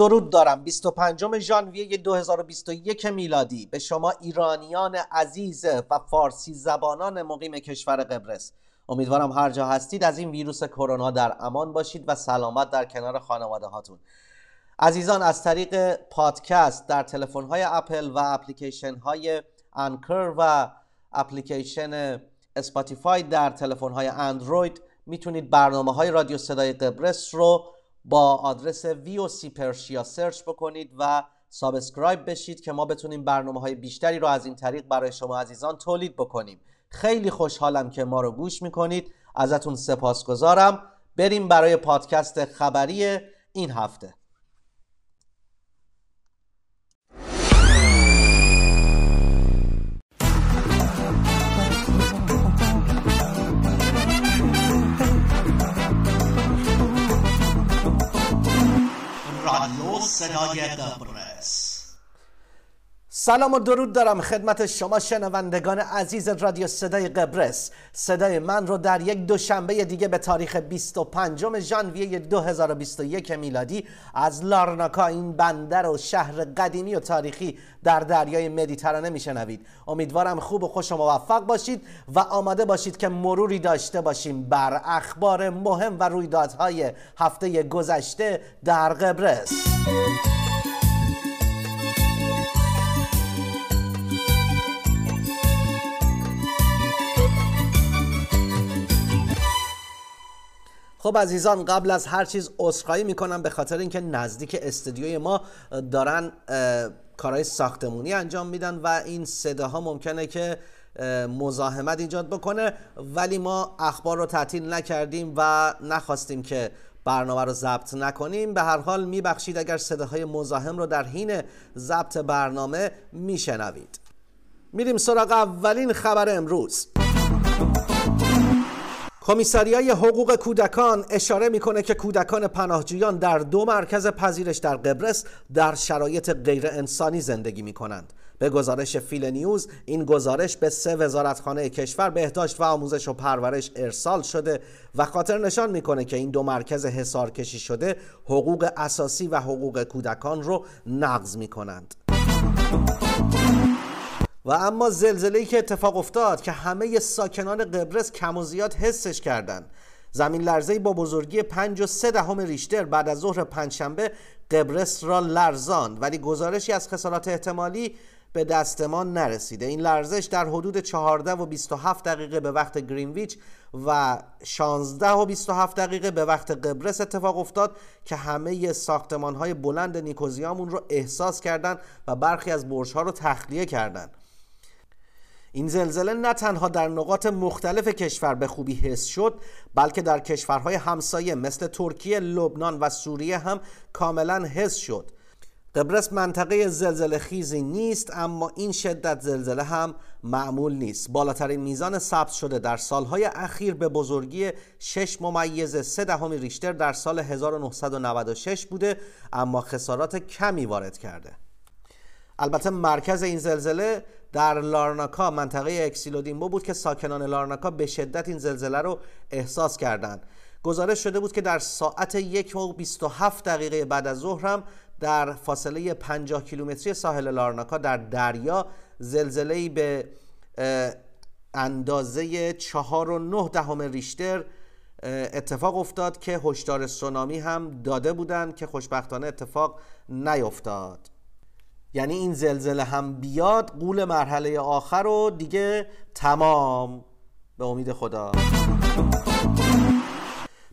درود دارم. 25 ژانویه 2021 میلادی. به شما ایرانیان عزیز و فارسی زبانان مقیم کشور قبرس. امیدوارم هر جا هستید از این ویروس کرونا در امان باشید و سلامت در کنار خانواده هاتون. عزیزان از طریق پادکست در تلفن های اپل و اپلیکیشن های انکر و اپلیکیشن اسپاتیفای در تلفن های اندروید می‌تونید برنامه های رادیو صدای قبرس رو با آدرس VOC Persia search بکنید و subscribe بشید که ما بتونیم برنامه های بیشتری رو از این طریق برای شما عزیزان تولید بکنیم. خیلی خوشحالم که ما رو گوش می‌کنید. ازتون سپاسگزارم. بریم برای پادکست خبری این هفته. رادیو صدای قبرس سلام و درود دارم خدمت شما شنوندگان عزیز رادیو صدای قبرس. صدای من رو در یک دوشنبه دیگه به تاریخ 25 ژانویه 2021 میلادی از لارناکا این بندر و شهر قدیمی و تاریخی در دریای مدیترانه میشنوید. امیدوارم خوب و خوش و موفق باشید و آماده باشید که مروری داشته باشیم بر اخبار مهم و رویدادهای هفته گذشته در قبرس. خب عزیزان قبل از هر چیز عذرخواهی می‌کنم به خاطر اینکه نزدیک استودیوی ما دارن کارهای ساختمونی انجام میدن و این صداها ممکنه که مزاحمت ایجاد بکنه ولی ما اخبار رو تعطیل نکردیم و نخواستیم که برنامه رو ضبط نکنیم. به هر حال میبخشید اگر صداهای مزاحم رو در حین ضبط برنامه میشنوید. میریم سراغ اولین خبر امروز. کمیساریای حقوق کودکان اشاره می‌کنه که کودکان پناهجویان در دو مرکز پذیرش در قبرس در شرایط غیر انسانی زندگی می کنند. به گزارش فیل نیوز این گزارش به سه وزارتخانه کشور بهداشت و آموزش و پرورش ارسال شده و خاطر نشان می‌کنه که این دو مرکز حسار کشی شده حقوق اساسی و حقوق کودکان رو نقض می کنند. و اما زلزله‌ای که اتفاق افتاد که همه ساکنان قبرس کم و زیاد حسش کردند. زمین لرزه‌ای با بزرگی 5 و 3 دهم ریشتر بعد از ظهر پنجشنبه قبرس را لرزاند ولی گزارشی از خسارات احتمالی به دستمان نرسیده. این لرزش در حدود 14 و 27 دقیقه به وقت گرینویچ و 16 و 27 دقیقه به وقت قبرس اتفاق افتاد که همه ساختمان های بلند نیکوزیامون رو احساس کردند و برخی از برج ها رو تخلیه کردند. این زلزله نه تنها در نقاط مختلف کشور به خوبی حس شد بلکه در کشورهای همسایه مثل ترکیه، لبنان و سوریه هم کاملا حس شد. قبرس منطقه زلزله خیزی نیست اما این شدت زلزله هم معمول نیست. بالاترین میزان ثبت شده در سالهای اخیر به بزرگی 6 ممیز 3 دهم ریشتر در سال 1996 بوده اما خسارات کمی وارد کرده. البته مرکز این زلزله در لارناکا منطقه اکسیلودیمبو بود که ساکنان لارناکا به شدت این زلزله رو احساس کردند. گزارش شده بود که در ساعت یک و 27 دقیقه بعد از ظهر هم در فاصله 50 کیلومتری ساحل لارناکا در دریا زلزله‌ای به اندازه 4.9 دهم ریشتر اتفاق افتاد که هشدار سونامی هم داده بودند که خوشبختانه اتفاق نیفتاد. یعنی این زلزله هم بیاد قول مرحله آخر رو دیگه تمام. به امید خدا.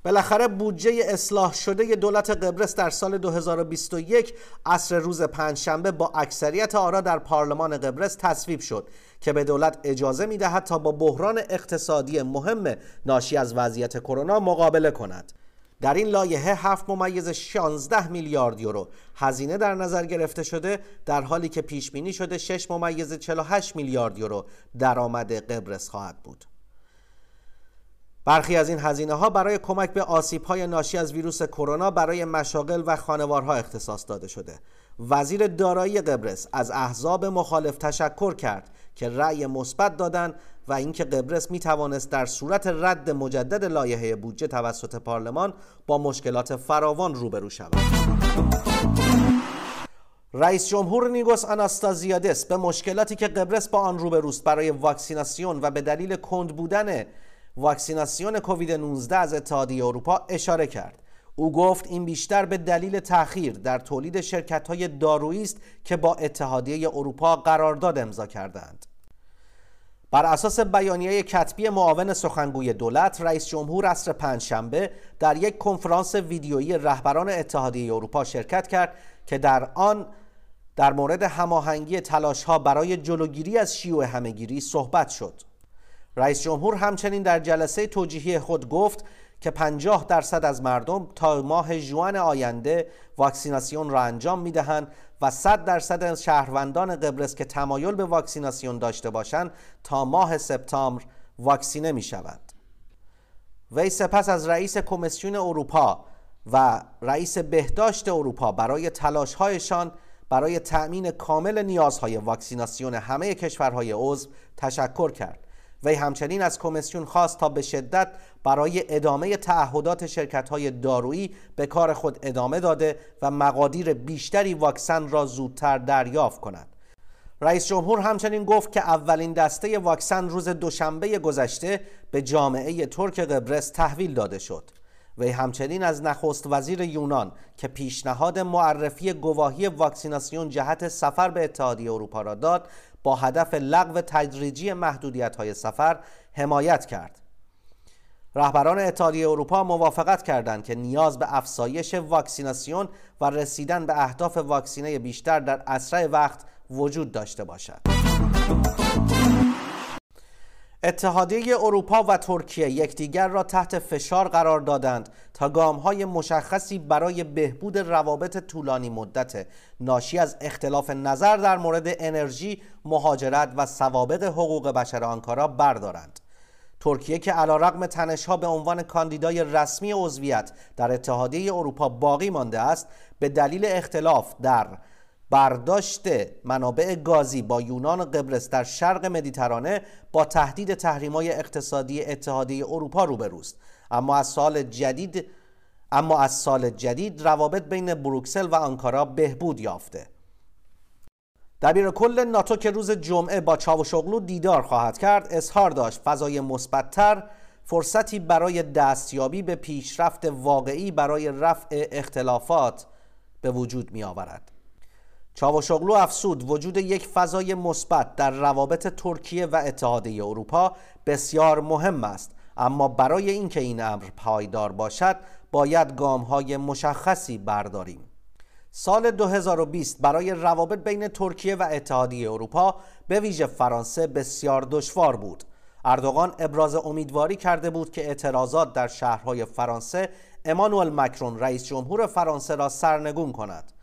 بالاخره بودجه اصلاح شده دولت قبرس در سال 2021 عصر روز پنجشنبه با اکثریت آرا در پارلمان قبرس تصویب شد که به دولت اجازه می‌دهد تا با بحران اقتصادی مهم ناشی از وضعیت کرونا مقابله کند. در این لایحه 7 ممیز 16 میلیارد یورو هزینه در نظر گرفته شده در حالی که پیش بینی شده 6 ممیز 48 میلیارد یورو درآمد قبرس خواهد بود. برخی از این هزینه ها برای کمک به آسیب های ناشی از ویروس کرونا برای مشاغل و خانوارها اختصاص داده شده. وزیر دارایی قبرس از احزاب مخالف تشکر کرد که رأی مثبت دادند و اینکه قبرس می توانست در صورت رد مجدد لایحه بودجه توسط پارلمان با مشکلات فراوان روبرو شود. رئیس جمهور نیگوس آناستازیادس به مشکلاتی که قبرس با آن روبروست برای واکسیناسیون و به دلیل کند بودن واکسیناسیون کووید 19 از اتحادیه اروپا اشاره کرد. او گفت این بیشتر به دلیل تأخیر در تولید شرکت های دارویی است که با اتحادیه اروپا قرارداد امضا کردند. بر اساس بیانیه کتبی معاون سخنگوی دولت رئیس جمهور عصر پنجشنبه در یک کنفرانس ویدیویی رهبران اتحادیه اروپا شرکت کرد که در آن در مورد هماهنگی تلاش ها برای جلوگیری از شیوع همهگیری صحبت شد. رئیس جمهور همچنین در جلسه توجیهی خود گفت که 50 درصد از مردم تا ماه جوان آینده واکسیناسیون را انجام می دهند و 100 درصد از شهروندان قبرس که تمایل به واکسیناسیون داشته باشند تا ماه سپتامبر واکسینه می شوند. وی سپس از رئیس کمیسیون اروپا و رئیس بهداشت اروپا برای تلاشهایشان برای تأمین کامل نیازهای واکسیناسیون همه کشورهای عضو تشکر کرد. وی همچنین از کمیسیون خواست تا به شدت برای ادامه تعهدات شرکت های دارویی به کار خود ادامه داده و مقادیر بیشتری واکسن را زودتر دریافت کند. رئیس جمهور همچنین گفت که اولین دسته واکسن روز دوشنبه گذشته به جامعه ترک قبرس تحویل داده شد. وی همچنین از نخست وزیر یونان که پیشنهاد معرفی گواهی واکسیناسیون جهت سفر به اتحادیه اروپا را داد با هدف لغو تدریجی محدودیت های سفر حمایت کرد. رهبران اتحادیه اروپا موافقت کردند که نیاز به افزایش واکسیناسیون و رسیدن به اهداف واکسینه بیشتر در اسرع وقت وجود داشته باشد. اتحادیه اروپا و ترکیه یکدیگر را تحت فشار قرار دادند تا های مشخصی برای بهبود روابط طولانی مدت ناشی از اختلاف نظر در مورد انرژی، مهاجرت و سوابق حقوق بشر آنکارا بردارند. ترکیه که علیرغم تنشها به عنوان کاندیدای رسمی عضویت در اتحادیه اروپا باقی مانده است به دلیل اختلاف در برداشت منابع گازی با یونان و قبرس در شرق مدیترانه با تهدید تحریم‌های اقتصادی اتحادیه اروپا روبروست اما از سال جدید اما از سال جدید روابط بین بروکسل و آنکارا بهبود یافته دبیر کل ناتو که روز جمعه با چاوشوغلو دیدار خواهد کرد اظهار داشت فضای مثبتتر فرصتی برای دستیابی به پیشرفت واقعی برای رفع اختلافات به وجود می آورد. چاوشوغلو افسود وجود یک فضای مثبت در روابط ترکیه و اتحادیه اروپا بسیار مهم است. اما برای اینکه این امر پایدار باشد باید گام های مشخصی برداریم. سال 2020 برای روابط بین ترکیه و اتحادیه اروپا به ویژه فرانسه بسیار دشوار بود. اردوغان ابراز امیدواری کرده بود که اعتراضات در شهرهای فرانسه امانوئل مکرون رئیس جمهور فرانسه را سرنگون کند.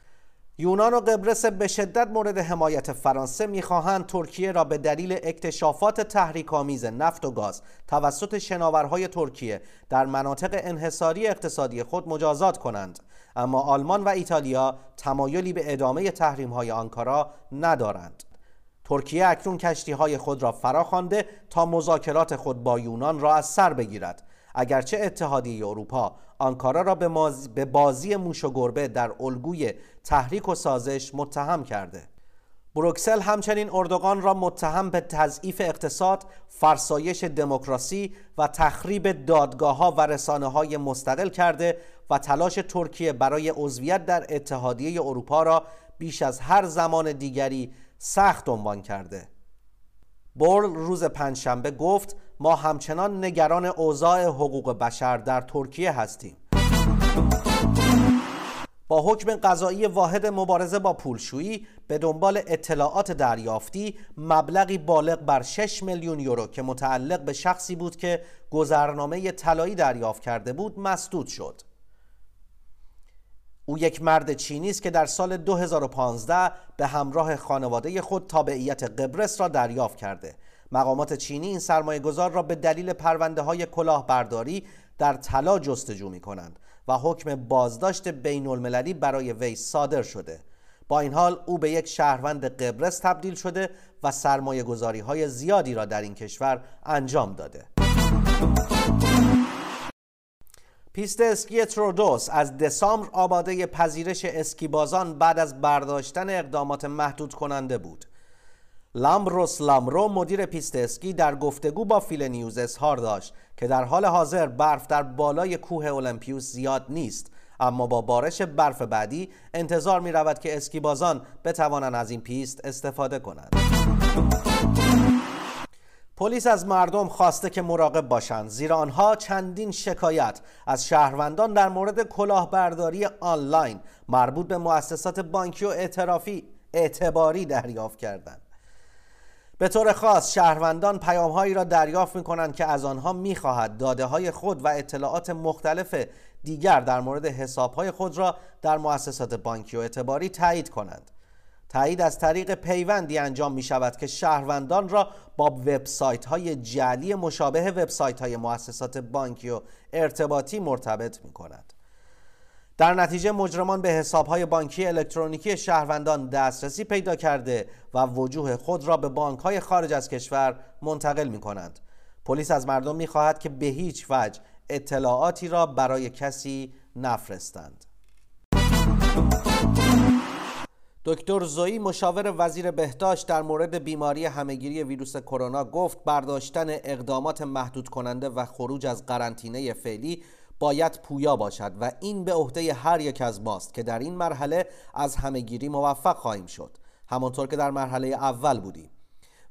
یونان و قبرس به شدت مورد حمایت فرانسه می‌خواهند ترکیه را به دلیل اکتشافات تحریک‌آمیز نفت و گاز توسط شناورهای ترکیه در مناطق انحصاری اقتصادی خود مجازات کنند. اما آلمان و ایتالیا تمایلی به ادامه تحریم‌های آنکارا ندارند. ترکیه اکنون کشتی های خود را فراخوانده تا مذاکرات خود با یونان را از سر بگیرد. اگرچه اتحادیه اروپا آنکارا را به بازی موش و گربه در الگوی تحریک و سازش متهم کرده بروکسل همچنین اردوغان را متهم به تضعیف اقتصاد، فرسایش دموکراسی و تخریب دادگاه ها و رسانه های مستقل کرده و تلاش ترکیه برای عضویت در اتحادیه اروپا را بیش از هر زمان دیگری سخت عنوان کرده. برل روز پنجشنبه گفت ما همچنان نگران اوضاع حقوق بشر در ترکیه هستیم. با حکم قضایی واحد مبارزه با پولشویی به دنبال اطلاعات دریافتی مبلغی بالغ بر 6 میلیون یورو که متعلق به شخصی بود که گذرنامه طلایی دریافت کرده بود مسدود شد. او یک مرد چینی است که در سال 2015 به همراه خانواده خود تابعیت قبرس را دریافت کرده. مقامات چینی این سرمایه گذار را به دلیل پرونده های کلاهبرداری در طلا جستجو می کنند و حکم بازداشت بین المللی برای وی صادر شده با این حال او به یک شهروند قبرس تبدیل شده و سرمایه گذاری های زیادی را در این کشور انجام داده پیست اسکی ترودوس از دسامبر آماده پذیرش اسکیبازان بعد از برداشتن اقدامات محدود کننده بود. لامبروس لامرو مدیر پیست اسکی در گفتگو با فیل نیوز اظهار داشت که در حال حاضر برف در بالای کوه اولمپیوس زیاد نیست. اما با بارش برف بعدی انتظار می رود که اسکیبازان بتوانند از این پیست استفاده کنند. پلیس از مردم خواسته که مراقب باشند. زیرا آنها چندین شکایت از شهروندان در مورد کلاهبرداری آنلاین مربوط به مؤسسات بانکی و اعترافی اعتباری دریافت کردند. به طور خاص شهروندان پیامهایی را دریافت می کنند که از آنها می خواهد داده های خود و اطلاعات مختلف دیگر در مورد حساب های خود را در مؤسسات بانکی و اعتباری تایید کنند تایید از طریق پیوندی انجام می شود که شهروندان را با وبسایت های جعلی مشابه وبسایت های مؤسسات بانکی و ارتباطی مرتبط می کند. در نتیجه مجرمان به حساب های بانکی الکترونیکی شهروندان دسترسی پیدا کرده و وجوه خود را به بانک های خارج از کشور منتقل می کنند. پلیس از مردم می خواهد که به هیچ وجه اطلاعاتی را برای کسی نفرستند. دکتر زویی مشاور وزیر بهداشت در مورد بیماری همهگیری ویروس کرونا گفت برداشتن اقدامات محدود کننده و خروج از قرنطینه فعلی باید پویا باشد و این به عهده هر یک از ماست که در این مرحله از همهگیری موفق خواهیم شد. همانطور که در مرحله اول بودیم.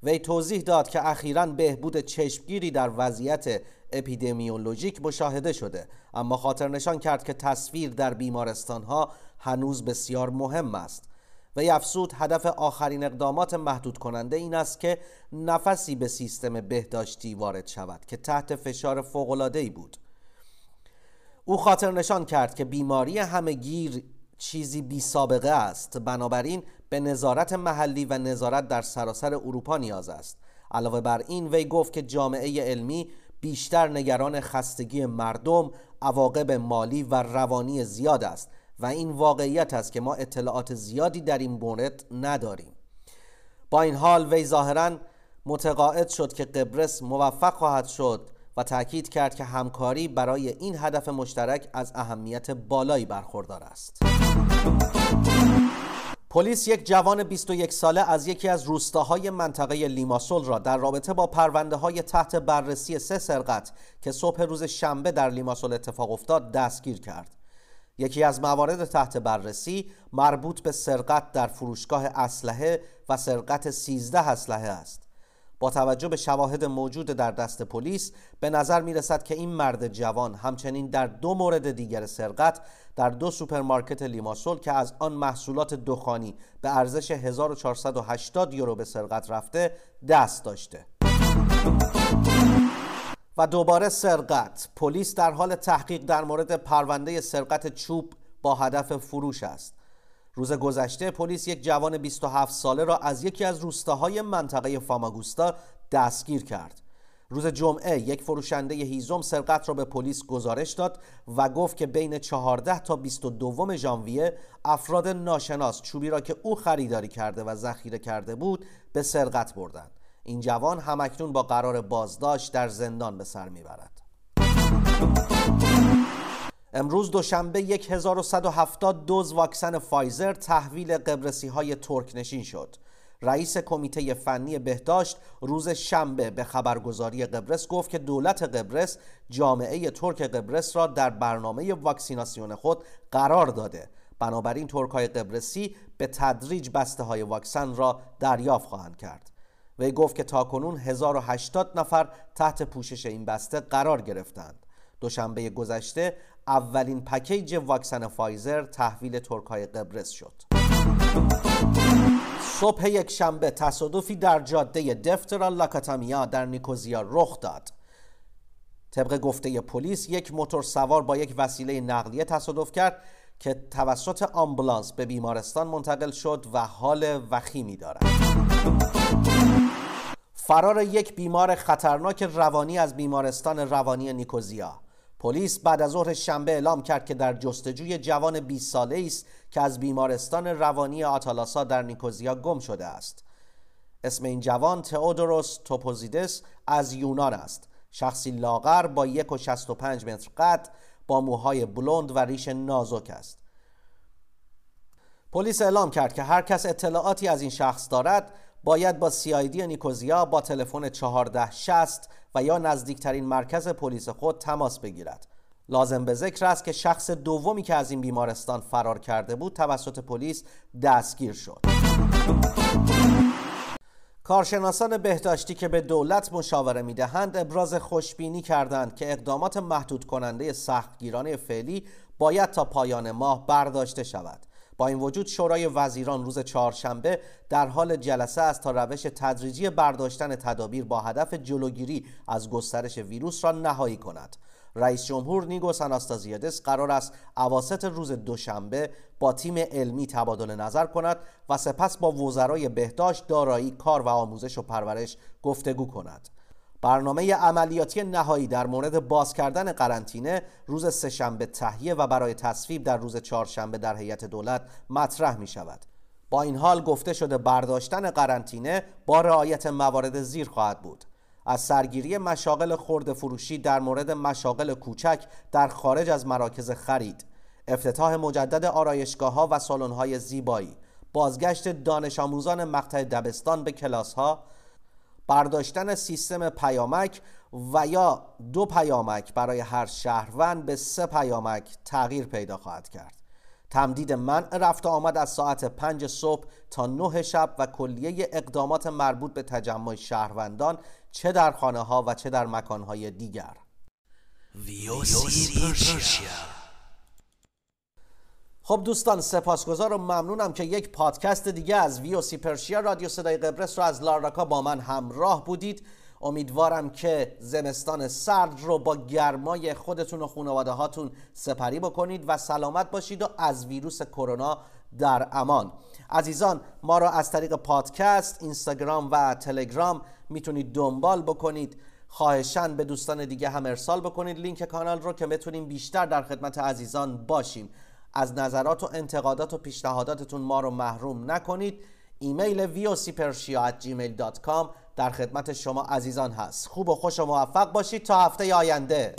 وی توضیح داد که اخیرا بهبود چشمگیری در وضعیت اپیدمیولوژیک مشاهده شده اما خاطر نشان کرد که تصویر در بیمارستان ها هنوز بسیار مهم است. و افزود هدف آخرین اقدامات محدود کننده این است که نفسی به سیستم بهداشتی وارد شود که تحت فشار ای بود. او خاطر نشان کرد که بیماری همهگیر چیزی بی سابقه است. بنابراین به نظارت محلی و نظارت در سراسر اروپا نیاز است. علاوه بر این وی گفت که جامعه علمی بیشتر نگران خستگی مردم عواقب مالی و روانی زیاد است و این واقعیت است که ما اطلاعات زیادی در این مورد نداریم. با این حال وی ظاهرا متقاعد شد که قبرس موفق خواهد شد و تاکید کرد که همکاری برای این هدف مشترک از اهمیت بالایی برخوردار است پلیس یک جوان 21 ساله از یکی از روستاهای منطقه لیماسول را در رابطه با پرونده های تحت بررسی سه سرقت که صبح روز شنبه در لیماسول اتفاق افتاد دستگیر کرد. یکی از موارد تحت بررسی مربوط به سرقت در فروشگاه اسلحه و سرقت 13 اسلحه است. با توجه به شواهد موجود در دست پلیس به نظر می رسد که این مرد جوان همچنین در دو مورد دیگر سرقت در دو سوپرمارکت لیماسول که از آن محصولات دخانی به ارزش 1480 یورو به سرقت رفته دست داشته. و دوباره سرقت. پلیس در حال تحقیق در مورد پرونده سرقت چوب با هدف فروش است. روز گذشته پلیس یک جوان 27 ساله را از یکی از روستاهای منطقه فاماگوستا دستگیر کرد. روز جمعه یک فروشنده هیزم سرقت را به پلیس گزارش داد و گفت که بین 14 تا 22 ژانویه افراد ناشناس چوبی را که او خریداری کرده و ذخیره کرده بود به سرقت بردند. این جوان همکنون با قرار بازداشت در زندان به سر می‌برد. امروز دوشنبه 1170 دوز واکسن فایزر تحویل قبرسی های ترک نشین شد. رئیس کمیته فنی بهداشت روز شنبه به خبرگزاری قبرس گفت که دولت قبرس جامعه ترک قبرس را در برنامه واکسیناسیون خود قرار داده. بنابراین ترک های قبرسی به تدریج بسته های واکسن را دریافت خواهند کرد. وی گفت که تاکنون 1080 نفر تحت پوشش این بسته قرار گرفتند. دوشنبه گذشته اولین پکیج واکسن فایزر تحویل ترکای قبرس شد. صبح یک شنبه تصادفی در جاده دفترا لاکاتامیا در نیکوزیا رخ داد. طبق گفته پلیس یک موتور سوار با یک وسیله نقلیه تصادف کرد که توسط آمبولانس به بیمارستان منتقل شد و حال وخیمی دارد. فرار یک بیمار خطرناک روانی از بیمارستان روانی نیکوزیا. پلیس بعد از ظهر شنبه اعلام کرد که در جستجوی جوان 20 ساله است که از بیمارستان روانی آتالاسا در نیکوزیا گم شده است. اسم این جوان تئودوروس توپوزیدس از یونان است. شخصی لاغر با 1.65 متر قد با موهای بلوند و ریش نازک است پلیس اعلام کرد که هر کس اطلاعاتی از این شخص دارد باید با سیایدی نیکوزیا با تلفن 1460 و یا نزدیکترین مرکز پلیس خود تماس بگیرد. لازم به ذکر است که شخص دومی که از این بیمارستان فرار کرده بود توسط پلیس دستگیر شد. کارشناسان بهداشتی که به دولت مشاوره می‌دهند ابراز خوشبینی کردند که اقدامات محدود کننده سختگیرانه فعلی باید تا پایان ماه برداشته شود. با این وجود شورای وزیران روز چهارشنبه در حال جلسه است تا روش تدریجی برداشتن تدابیر با هدف جلوگیری از گسترش ویروس را نهایی کند رئیس جمهور نیگوس اناستازیادس قرار است اواسط روز دوشنبه با تیم علمی تبادل نظر کند و سپس با وزرای بهداشت، دارایی، کار و آموزش و پرورش گفتگو کند. برنامه عملیاتی نهایی در مورد باز کردن قرنطینه روز سهشنبه تهیه و برای تصویب در روز چهارشنبه در هیئت دولت مطرح می شود. با این حال گفته شده برداشتن قرنطینه با رعایت موارد زیر خواهد بود. از سرگیری مشاغل خورده فروشی در مورد مشاغل کوچک در خارج از مراکز خرید افتتاح مجدد آرایشگاه ها و سالن های زیبایی بازگشت دانش آموزان مقطع دبستان به کلاس ها برداشتن سیستم پیامک و یا دو پیامک برای هر شهروند به سه پیامک تغییر پیدا خواهد کرد. تمدید منع رفت آمد از ساعت پنج صبح تا نه شب و کلیه اقدامات مربوط به تجمع شهروندان چه در خانه ها و چه در مکان های دیگر خب دوستان سپاسگزار و ممنونم که یک پادکست دیگه از ویوسی پرشیا رادیو صدای قبرس رو از لاراکا با من همراه بودید. امیدوارم که زمستان سرد رو با گرمای خودتون و خانواده هاتون سپری بکنید و سلامت باشید و از ویروس کرونا در امان. عزیزان ما را از طریق پادکست اینستاگرام و تلگرام می‌تونید دنبال بکنید. خواهشان به دوستان دیگه هم ارسال بکنید. لینک کانال رو که بتونیم بیشتر در خدمت عزیزان باشیم. از نظرات و انتقادات و پیشنهاداتتون ما رو محروم نکنید. ایمیل vocpersia@gmail.com در خدمت شما عزیزان هست. خوب و خوش و موفق باشید. تا هفته آینده.